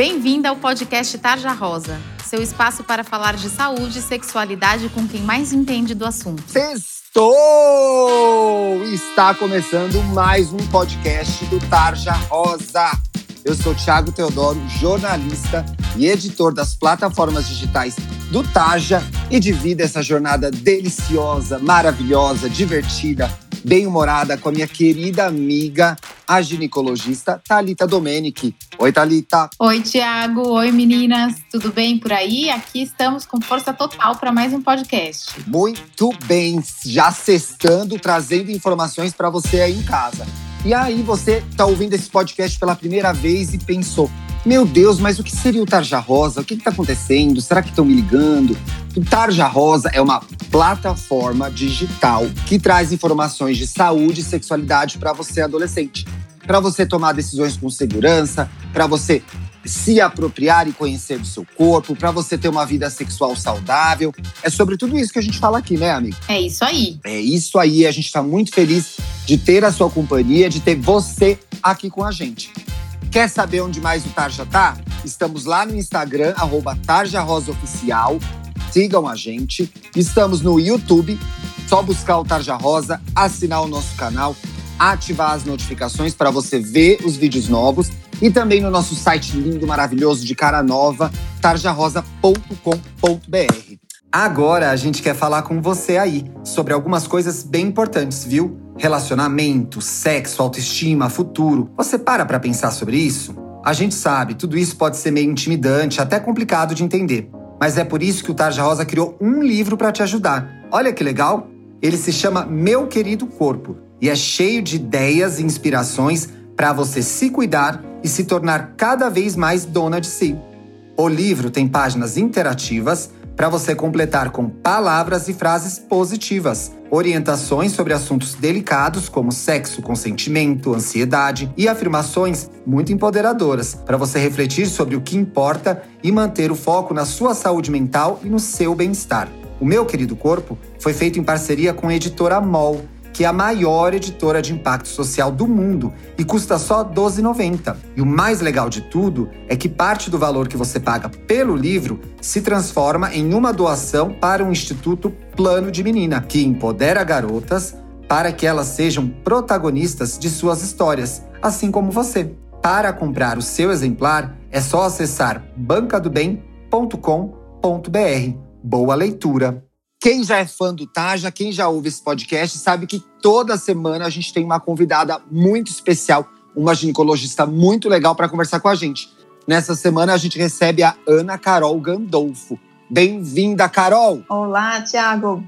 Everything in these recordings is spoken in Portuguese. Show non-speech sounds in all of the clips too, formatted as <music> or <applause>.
Bem-vinda ao podcast Tarja Rosa, seu espaço para falar de saúde e sexualidade com quem mais entende do assunto. Sextou! Está começando mais um podcast do Tarja Rosa. Eu sou Thiago Teodoro, jornalista e editor das plataformas digitais do Tarja e divido essa jornada deliciosa, maravilhosa, divertida, bem-humorada com a minha querida amiga, a ginecologista Talita Domenici. Oi, Talita. Oi, Tiago. Oi, meninas. Tudo bem por aí? Aqui estamos com força total para mais um podcast. Muito bem, já sextando, trazendo informações para você aí em casa. E aí você está ouvindo esse podcast pela primeira vez e pensou: meu Deus, mas o que seria o Tarja Rosa? O que está acontecendo? Será que estão me ligando? O Tarja Rosa é uma plataforma digital que traz informações de saúde e sexualidade para você adolescente. Para você tomar decisões com segurança, para você se apropriar e conhecer do seu corpo, para você ter uma vida sexual saudável. É sobre tudo isso que a gente fala aqui, né, amigo? É isso aí. É isso aí. A gente está muito feliz de ter a sua companhia, de ter você aqui com a gente. Quer saber onde mais o Tarja tá? Estamos lá no Instagram, arroba Tarja Rosa Oficial. Sigam a gente. Estamos no YouTube. Só buscar o Tarja Rosa, assinar o nosso canal, ativar as notificações para você ver os vídeos novos. E também no nosso site lindo, maravilhoso, de cara nova, tarjarosa.com.br. Agora a gente quer falar com você aí sobre algumas coisas bem importantes, viu? Relacionamento, sexo, autoestima, futuro. Você para para pensar sobre isso? A gente sabe, tudo isso pode ser meio intimidante, até complicado de entender. Mas é por isso que o Tarja Rosa criou um livro para te ajudar. Olha que legal! Ele se chama Meu Querido Corpo e é cheio de ideias e inspirações para você se cuidar e se tornar cada vez mais dona de si. O livro tem páginas interativas para você completar com palavras e frases positivas, orientações sobre assuntos delicados como sexo, consentimento, ansiedade e afirmações muito empoderadoras para você refletir sobre o que importa e manter o foco na sua saúde mental e no seu bem-estar. O meu querido corpo foi feito em parceria com a editora MOL que é a maior editora de impacto social do mundo e custa só R$ 12,90. E o mais legal de tudo é que parte do valor que você paga pelo livro se transforma em uma doação para o Instituto Plano de Menina, que empodera garotas para que elas sejam protagonistas de suas histórias, assim como você. Para comprar o seu exemplar, é só acessar bancadobem.com.br. Boa leitura! Quem já é fã do Taja, quem já ouve esse podcast, sabe que toda semana a gente tem uma convidada muito especial, uma ginecologista muito legal para conversar com a gente. Nessa semana a gente recebe a Ana Carol Gandolfo. Bem-vinda, Carol! Olá, Tiago.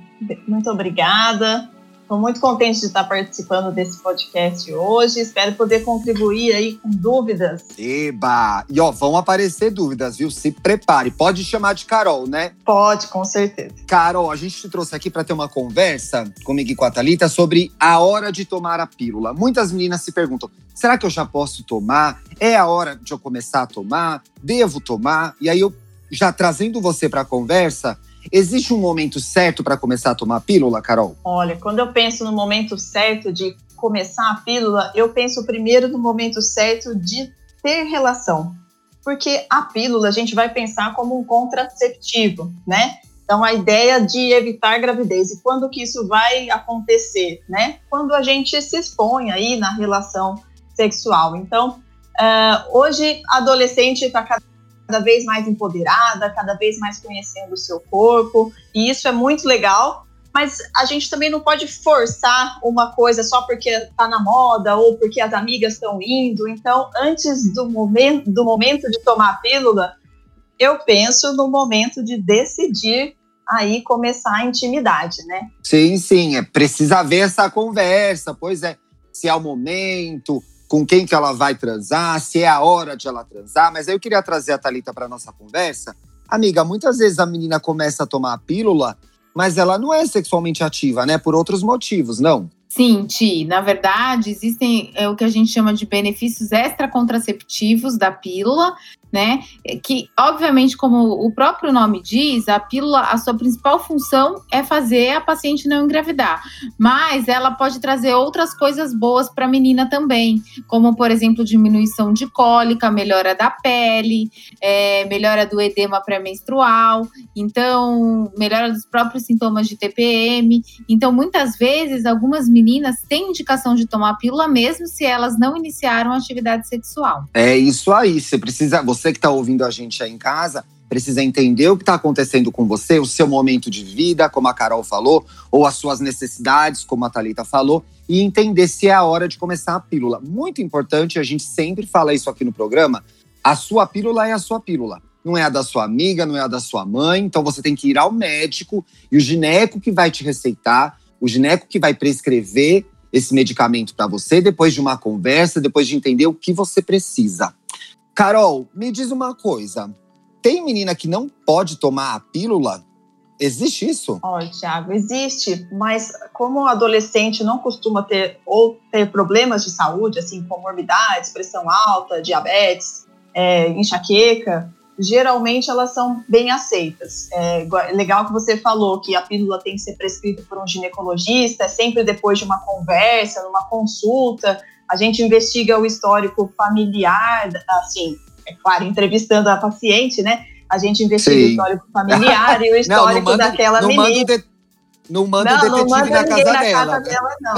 Muito obrigada. Estou muito contente de estar participando desse podcast hoje. Espero poder contribuir aí com dúvidas. Eba! E ó, vão aparecer dúvidas, viu? Se prepare. Pode chamar de Carol, né? Pode, com certeza. Carol, a gente te trouxe aqui para ter uma conversa comigo e com a Thalita sobre a hora de tomar a pílula. Muitas meninas se perguntam: será que eu já posso tomar? É a hora de eu começar a tomar? Devo tomar? E aí eu já trazendo você para a conversa, Existe um momento certo para começar a tomar a pílula, Carol? Olha, quando eu penso no momento certo de começar a pílula, eu penso primeiro no momento certo de ter relação. Porque a pílula a gente vai pensar como um contraceptivo, né? Então, a ideia de evitar gravidez. E quando que isso vai acontecer, né? Quando a gente se expõe aí na relação sexual. Então, uh, hoje, adolescente está cada cada vez mais empoderada, cada vez mais conhecendo o seu corpo, e isso é muito legal. Mas a gente também não pode forçar uma coisa só porque está na moda ou porque as amigas estão indo. Então, antes do momento, do momento de tomar a pílula, eu penso no momento de decidir aí começar a intimidade, né? Sim, sim, é precisa ver essa conversa, pois é, se é o momento, com quem que ela vai transar, se é a hora de ela transar. Mas aí eu queria trazer a Thalita para nossa conversa. Amiga, muitas vezes a menina começa a tomar a pílula, mas ela não é sexualmente ativa, né? Por outros motivos, não? Sim, Ti. Na verdade, existem é, o que a gente chama de benefícios extracontraceptivos da pílula, né? Que, obviamente, como o próprio nome diz, a pílula, a sua principal função é fazer a paciente não engravidar. Mas ela pode trazer outras coisas boas para a menina também, como, por exemplo, diminuição de cólica, melhora da pele, é, melhora do edema pré-menstrual, então, melhora dos próprios sintomas de TPM. Então, muitas vezes, algumas meninas têm indicação de tomar pílula mesmo se elas não iniciaram atividade sexual. É isso aí. Você precisa. Você você que está ouvindo a gente aí em casa precisa entender o que está acontecendo com você, o seu momento de vida, como a Carol falou, ou as suas necessidades, como a Talita falou, e entender se é a hora de começar a pílula. Muito importante, a gente sempre fala isso aqui no programa. A sua pílula é a sua pílula. Não é a da sua amiga, não é a da sua mãe. Então você tem que ir ao médico e o gineco que vai te receitar, o gineco que vai prescrever esse medicamento para você depois de uma conversa, depois de entender o que você precisa. Carol, me diz uma coisa. Tem menina que não pode tomar a pílula? Existe isso? Olha, Thiago, existe, mas como adolescente não costuma ter ou ter problemas de saúde, assim, comorbidades, pressão alta, diabetes, é, enxaqueca, geralmente elas são bem aceitas. É legal que você falou que a pílula tem que ser prescrita por um ginecologista, é sempre depois de uma conversa, numa consulta, a gente investiga o histórico familiar, assim, é claro, entrevistando a paciente, né? A gente investiga Sim. o histórico familiar e o <laughs> histórico não, não manda, daquela não menina. Manda de, não manda não, detetive não manda na, casa, na dela, casa dela. não.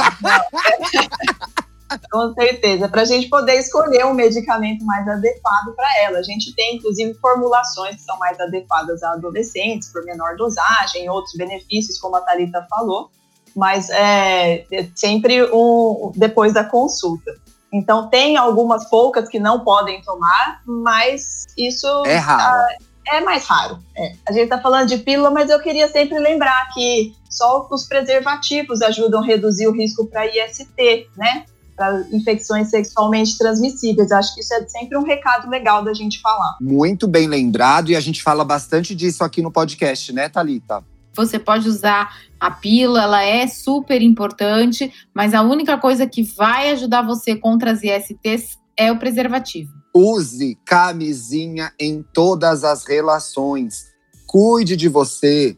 <laughs> Com certeza, para a gente poder escolher um medicamento mais adequado para ela. A gente tem, inclusive, formulações que são mais adequadas a adolescentes, por menor dosagem, outros benefícios, como a Thalita falou mas é, é sempre um, depois da consulta. Então, tem algumas poucas que não podem tomar, mas isso é, raro. Ah, é mais raro. É. A gente está falando de pílula, mas eu queria sempre lembrar que só os preservativos ajudam a reduzir o risco para IST, né? Para infecções sexualmente transmissíveis. Acho que isso é sempre um recado legal da gente falar. Muito bem lembrado, e a gente fala bastante disso aqui no podcast, né, Thalita? Você pode usar a pílula, ela é super importante, mas a única coisa que vai ajudar você contra as ISTs é o preservativo. Use camisinha em todas as relações. Cuide de você,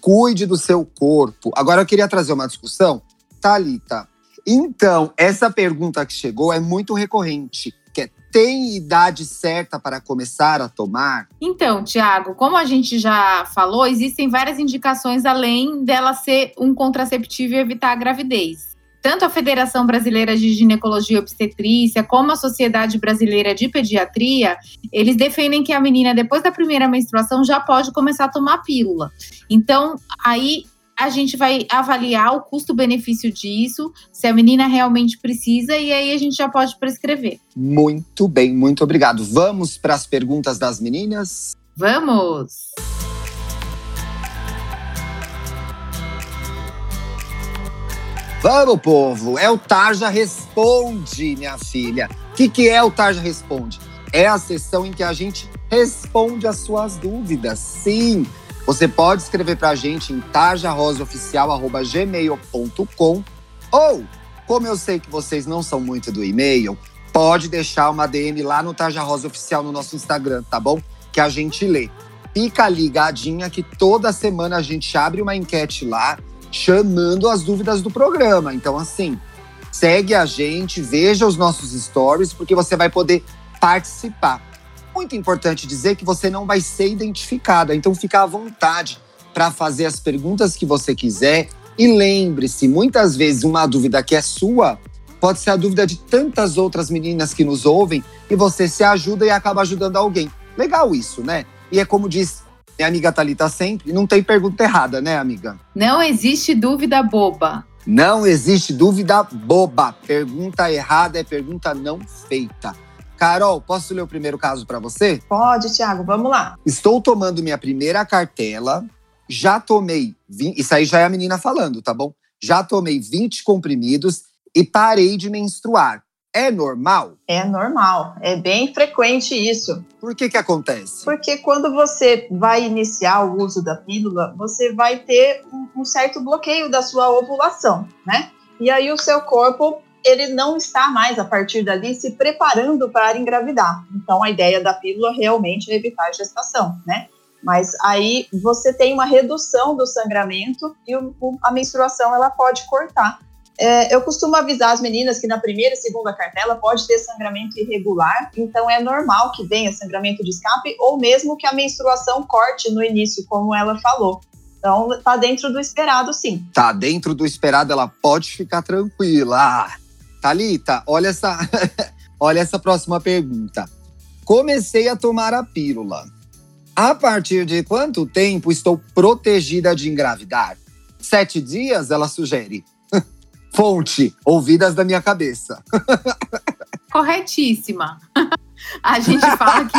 cuide do seu corpo. Agora eu queria trazer uma discussão, Talita. Então, essa pergunta que chegou é muito recorrente tem idade certa para começar a tomar? Então, Tiago, como a gente já falou, existem várias indicações além dela ser um contraceptivo e evitar a gravidez. Tanto a Federação Brasileira de Ginecologia e Obstetrícia, como a Sociedade Brasileira de Pediatria, eles defendem que a menina, depois da primeira menstruação, já pode começar a tomar pílula. Então, aí a gente vai avaliar o custo-benefício disso, se a menina realmente precisa, e aí a gente já pode prescrever. Muito bem, muito obrigado. Vamos para as perguntas das meninas? Vamos! Vamos, povo! É o Tarja Responde, minha filha. O que, que é o Tarja Responde? É a sessão em que a gente responde as suas dúvidas. Sim, você pode escrever para a gente em tarjarosaoficial.gmail.com ou, como eu sei que vocês não são muito do e-mail, pode deixar uma DM lá no Tarja Rosa Oficial no nosso Instagram, tá bom? Que a gente lê. Fica ligadinha que toda semana a gente abre uma enquete lá chamando as dúvidas do programa. Então, assim, segue a gente, veja os nossos stories, porque você vai poder participar muito importante dizer que você não vai ser identificada, então fica à vontade para fazer as perguntas que você quiser. E lembre-se, muitas vezes uma dúvida que é sua pode ser a dúvida de tantas outras meninas que nos ouvem e você se ajuda e acaba ajudando alguém. Legal isso, né? E é como diz minha amiga Thalita sempre, não tem pergunta errada, né, amiga? Não existe dúvida boba. Não existe dúvida boba. Pergunta errada é pergunta não feita. Carol, posso ler o primeiro caso para você? Pode, Tiago, vamos lá. Estou tomando minha primeira cartela, já tomei 20, isso aí já é a menina falando, tá bom? Já tomei 20 comprimidos e parei de menstruar. É normal? É normal, é bem frequente isso. Por que que acontece? Porque quando você vai iniciar o uso da pílula, você vai ter um certo bloqueio da sua ovulação, né? e aí o seu corpo ele não está mais a partir dali se preparando para engravidar. Então a ideia da pílula realmente é evitar a gestação, né? Mas aí você tem uma redução do sangramento e o, a menstruação ela pode cortar. É, eu costumo avisar as meninas que na primeira e segunda cartela pode ter sangramento irregular, então é normal que venha sangramento de escape ou mesmo que a menstruação corte no início, como ela falou. Então tá dentro do esperado, sim. Tá dentro do esperado, ela pode ficar tranquila. Talita, olha essa, <laughs> olha essa próxima pergunta. Comecei a tomar a pílula. A partir de quanto tempo estou protegida de engravidar? Sete dias, ela sugere. <laughs> Fonte, ouvidas da minha cabeça. <laughs> Corretíssima. A gente fala que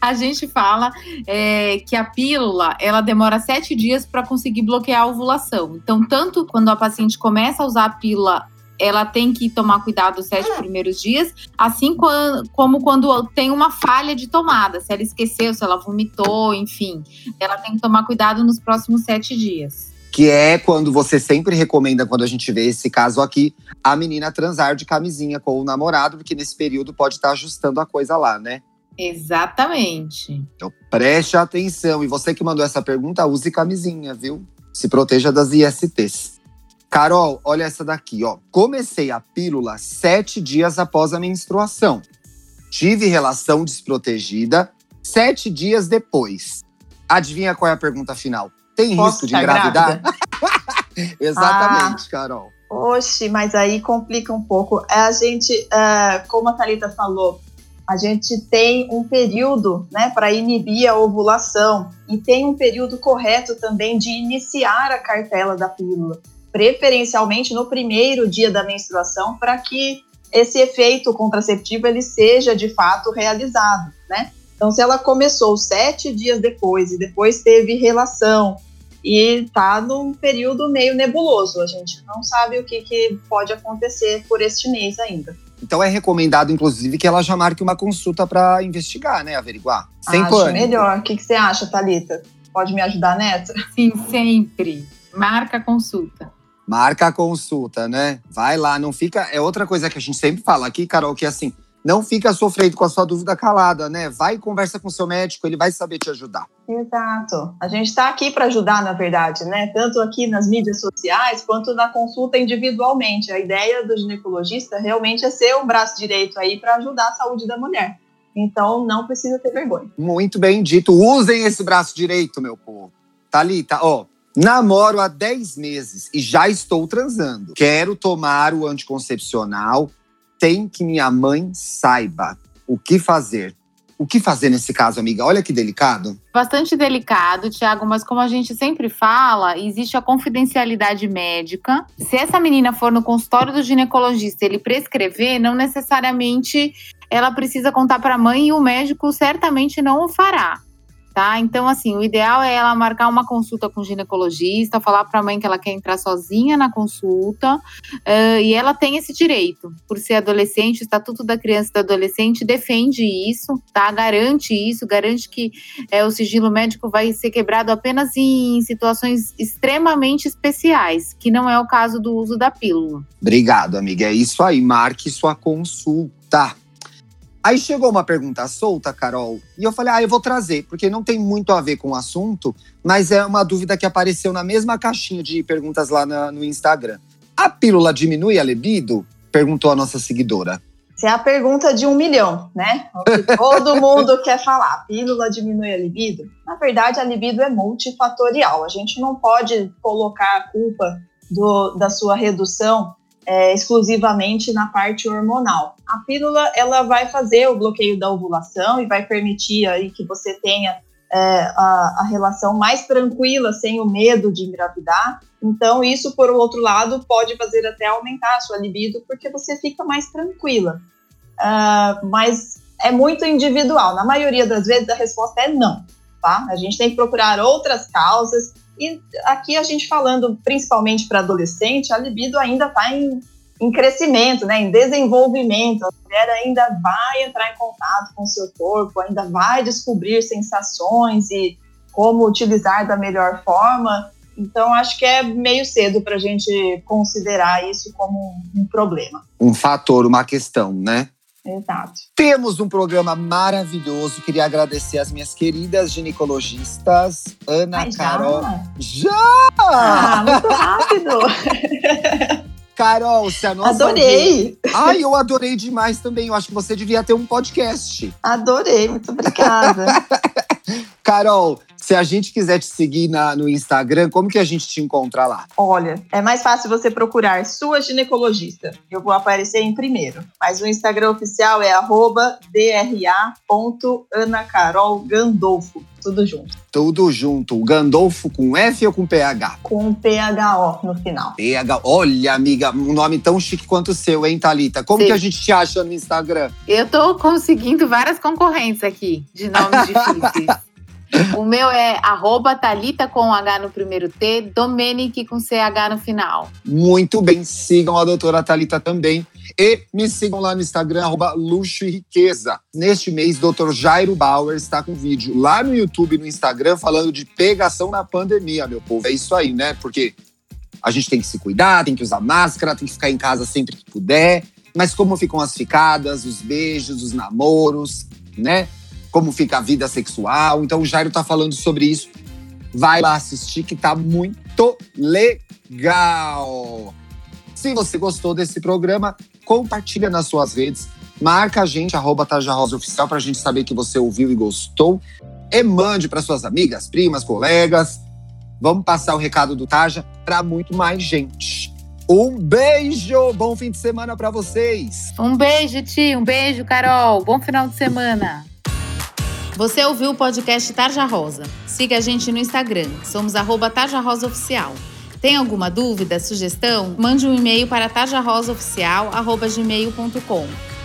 a gente fala é, que a pílula ela demora sete dias para conseguir bloquear a ovulação. Então, tanto quando a paciente começa a usar a pílula ela tem que tomar cuidado os sete primeiros dias, assim como quando tem uma falha de tomada, se ela esqueceu, se ela vomitou, enfim, ela tem que tomar cuidado nos próximos sete dias que é quando você sempre recomenda, quando a gente vê esse caso aqui, a menina transar de camisinha com o namorado, porque nesse período pode estar ajustando a coisa lá, né? Exatamente. Então preste atenção. E você que mandou essa pergunta, use camisinha, viu? Se proteja das ISTs. Carol, olha essa daqui, ó. Comecei a pílula sete dias após a menstruação. Tive relação desprotegida sete dias depois. Adivinha qual é a pergunta final? Tem Posso risco de engravidar? <laughs> Exatamente, ah, Carol. Oxe, mas aí complica um pouco. É, a gente, uh, como a Thalita falou, a gente tem um período né, para inibir a ovulação e tem um período correto também de iniciar a cartela da pílula, preferencialmente no primeiro dia da menstruação, para que esse efeito contraceptivo ele seja de fato realizado, né? Então, se ela começou sete dias depois e depois teve relação e está num período meio nebuloso. A gente não sabe o que, que pode acontecer por este mês ainda. Então é recomendado, inclusive, que ela já marque uma consulta para investigar, né? Averiguar. Sem Acho pânico. melhor. O que, que você acha, Thalita? Pode me ajudar nessa? Sim, sempre. Marca a consulta. Marca a consulta, né? Vai lá, não fica. É outra coisa que a gente sempre fala aqui, Carol, que é assim, não fica sofrendo com a sua dúvida calada, né? Vai e conversa com o seu médico, ele vai saber te ajudar. Exato. A gente está aqui para ajudar, na verdade, né? Tanto aqui nas mídias sociais quanto na consulta individualmente. A ideia do ginecologista realmente é ser o braço direito aí para ajudar a saúde da mulher. Então não precisa ter vergonha. Muito bem dito. Usem esse braço direito, meu povo. Thalita, ó, Namoro há 10 meses e já estou transando. Quero tomar o anticoncepcional tem que minha mãe saiba o que fazer. O que fazer nesse caso, amiga? Olha que delicado. Bastante delicado, Tiago, mas como a gente sempre fala, existe a confidencialidade médica. Se essa menina for no consultório do ginecologista ele prescrever, não necessariamente ela precisa contar para a mãe e o médico certamente não o fará tá? Então, assim, o ideal é ela marcar uma consulta com o ginecologista, falar para a mãe que ela quer entrar sozinha na consulta, uh, e ela tem esse direito, por ser adolescente, o Estatuto da Criança e do Adolescente defende isso, tá? Garante isso, garante que é, o sigilo médico vai ser quebrado apenas em situações extremamente especiais, que não é o caso do uso da pílula. Obrigado, amiga. É isso aí, marque sua consulta. Aí chegou uma pergunta solta, Carol, e eu falei, ah, eu vou trazer, porque não tem muito a ver com o assunto, mas é uma dúvida que apareceu na mesma caixinha de perguntas lá na, no Instagram. A pílula diminui a libido? Perguntou a nossa seguidora. Essa é a pergunta de um milhão, né? O que <laughs> todo mundo quer falar. A pílula diminui a libido? Na verdade, a libido é multifatorial. A gente não pode colocar a culpa do, da sua redução é, exclusivamente na parte hormonal. A pílula ela vai fazer o bloqueio da ovulação e vai permitir aí que você tenha é, a, a, relação mais tranquila, sem o medo de engravidar. Então, isso, por outro lado, pode fazer até aumentar a sua libido, porque você fica mais tranquila. Uh, mas é muito individual. Na maioria das vezes, a resposta é não. Tá? A gente tem que procurar outras causas e aqui a gente falando principalmente para adolescente, a libido ainda está em, em crescimento, né, em desenvolvimento. A mulher ainda vai entrar em contato com o seu corpo, ainda vai descobrir sensações e como utilizar da melhor forma. Então, acho que é meio cedo para a gente considerar isso como um problema. Um fator, uma questão, né? Exato. Temos um programa maravilhoso. Queria agradecer as minhas queridas ginecologistas, Ana Ai, já? Carol. Já! Ah, muito rápido! <laughs> Carol, se a nossa. Adorei! Ai, eu adorei demais também. Eu acho que você devia ter um podcast. Adorei, muito obrigada. <laughs> Carol, se a gente quiser te seguir na- no Instagram, como que a gente te encontra lá? Olha, é mais fácil você procurar sua ginecologista. Eu vou aparecer em primeiro. Mas o Instagram oficial é arroba dra.anacarolgandolfo. Tudo junto. Tudo junto. O Gandolfo com F ou com PH? Com PHO no final. PH. Olha, amiga, um nome tão chique quanto o seu, hein, Thalita? Como Sim. que a gente te acha no Instagram? Eu tô conseguindo várias concorrentes aqui de nomes <laughs> difíceis. O meu é arroba Thalita com H no primeiro T, Domenic com CH no final. Muito bem, sigam a doutora Thalita também. E me sigam lá no Instagram, arroba luxo e riqueza. Neste mês, Dr. Jairo Bauer está com vídeo lá no YouTube e no Instagram falando de pegação na pandemia, meu povo. É isso aí, né? Porque a gente tem que se cuidar, tem que usar máscara, tem que ficar em casa sempre que puder. Mas como ficam as ficadas, os beijos, os namoros, né? Como fica a vida sexual. Então o Jairo tá falando sobre isso. Vai lá assistir que tá muito legal. Se você gostou desse programa, compartilha nas suas redes. Marca a gente, arroba Tarja Rosa Oficial, pra gente saber que você ouviu e gostou. E mande para suas amigas, primas, colegas. Vamos passar o recado do Taja para muito mais gente. Um beijo! Bom fim de semana para vocês! Um beijo, tio. Um beijo, Carol. Bom final de semana. Você ouviu o podcast Tarja Rosa? Siga a gente no Instagram. Somos arroba Tarja Rosa Oficial. Tem alguma dúvida, sugestão? Mande um e-mail para tarjarosaoficial.gmail.com.